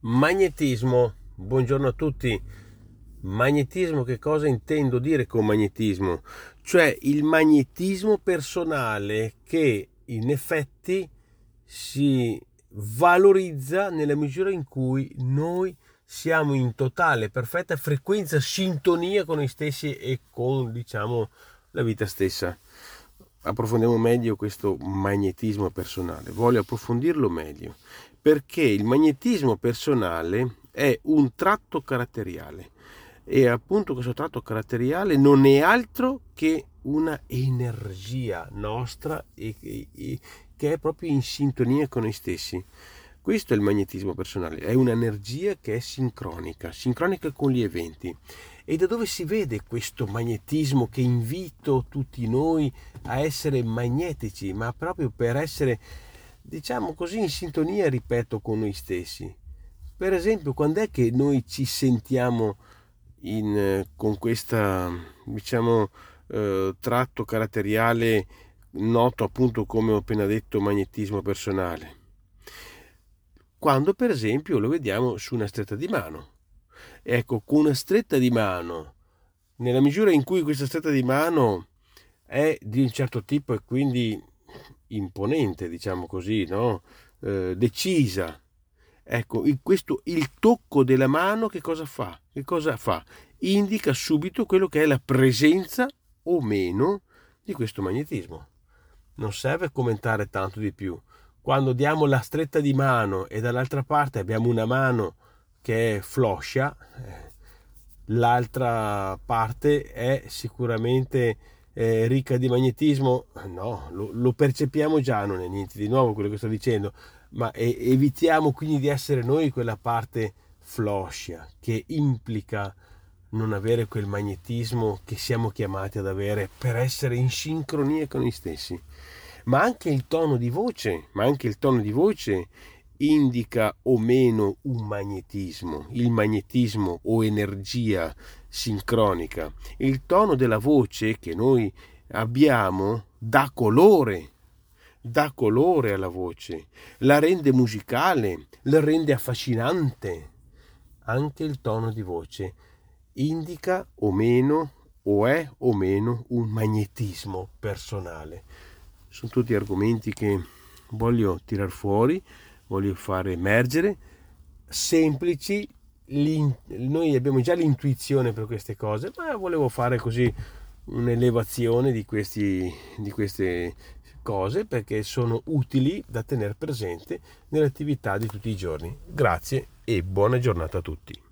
Magnetismo, buongiorno a tutti. Magnetismo, che cosa intendo dire con magnetismo? Cioè il magnetismo personale che in effetti si valorizza nella misura in cui noi siamo in totale, perfetta frequenza, sintonia con noi stessi e con, diciamo, la vita stessa. Approfondiamo meglio questo magnetismo personale. Voglio approfondirlo meglio perché il magnetismo personale è un tratto caratteriale e appunto questo tratto caratteriale non è altro che una energia nostra e, e, che è proprio in sintonia con noi stessi. Questo è il magnetismo personale, è un'energia che è sincronica, sincronica con gli eventi. E da dove si vede questo magnetismo che invito tutti noi a essere magnetici, ma proprio per essere diciamo così, in sintonia, ripeto, con noi stessi. Per esempio, quando è che noi ci sentiamo in, con questo, diciamo, eh, tratto caratteriale noto appunto come ho appena detto magnetismo personale? Quando per esempio lo vediamo su una stretta di mano. Ecco, con una stretta di mano, nella misura in cui questa stretta di mano è di un certo tipo e quindi imponente, diciamo così, no? eh, decisa. Ecco, il, questo, il tocco della mano che cosa fa? Che cosa fa? Indica subito quello che è la presenza o meno di questo magnetismo. Non serve commentare tanto di più. Quando diamo la stretta di mano e dall'altra parte abbiamo una mano che è floscia, eh, l'altra parte è sicuramente eh, ricca di magnetismo, no, lo, lo, percepiamo già, non è niente di nuovo quello che sto dicendo, ma e, evitiamo quindi di essere noi quella parte floscia che implica non avere quel magnetismo che siamo chiamati ad avere per essere in sincronia con noi stessi. Ma anche il tono di voce, ma anche il tono di voce indica o meno un magnetismo, il magnetismo o energia sincronica. Il tono della voce che noi abbiamo dà colore, dà colore alla voce, la rende musicale, la rende affascinante. Anche il tono di voce indica o meno o è o meno un magnetismo personale. Sono tutti argomenti che voglio tirar fuori voglio fare emergere, semplici, noi abbiamo già l'intuizione per queste cose, ma volevo fare così un'elevazione di, questi, di queste cose perché sono utili da tenere presente nelle attività di tutti i giorni. Grazie e buona giornata a tutti.